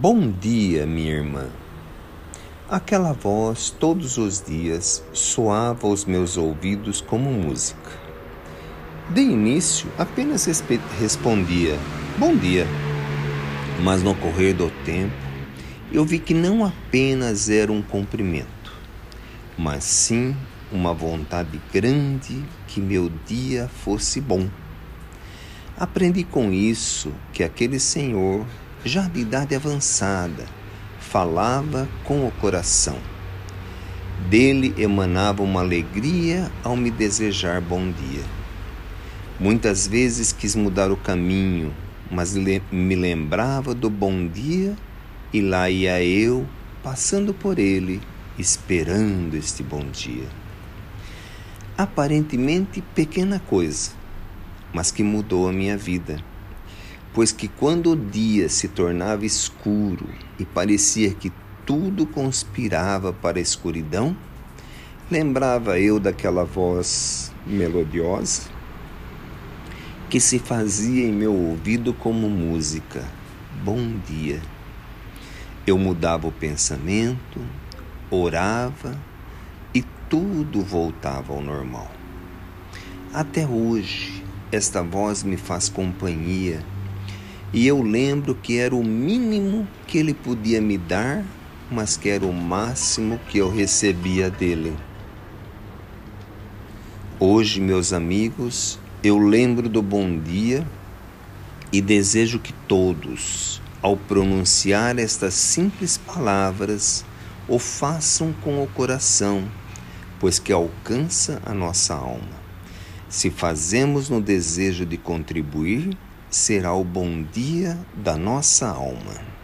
Bom dia, minha irmã. Aquela voz todos os dias soava aos meus ouvidos como música. De início, apenas respondia bom dia, mas no correr do tempo eu vi que não apenas era um cumprimento, mas sim uma vontade grande que meu dia fosse bom. Aprendi com isso que aquele senhor, já de idade avançada, falava com o coração. Dele emanava uma alegria ao me desejar bom dia. Muitas vezes quis mudar o caminho, mas me lembrava do bom dia e lá ia eu, passando por ele, esperando este bom dia. Aparentemente pequena coisa, mas que mudou a minha vida. Pois que quando o dia se tornava escuro e parecia que tudo conspirava para a escuridão, lembrava eu daquela voz melodiosa que se fazia em meu ouvido como música. Bom dia. Eu mudava o pensamento, orava e tudo voltava ao normal. Até hoje, esta voz me faz companhia e eu lembro que era o mínimo que ele podia me dar, mas que era o máximo que eu recebia dele. Hoje, meus amigos, eu lembro do bom dia e desejo que todos, ao pronunciar estas simples palavras, o façam com o coração, pois que alcança a nossa alma. Se fazemos no desejo de contribuir, será o bom dia da nossa alma.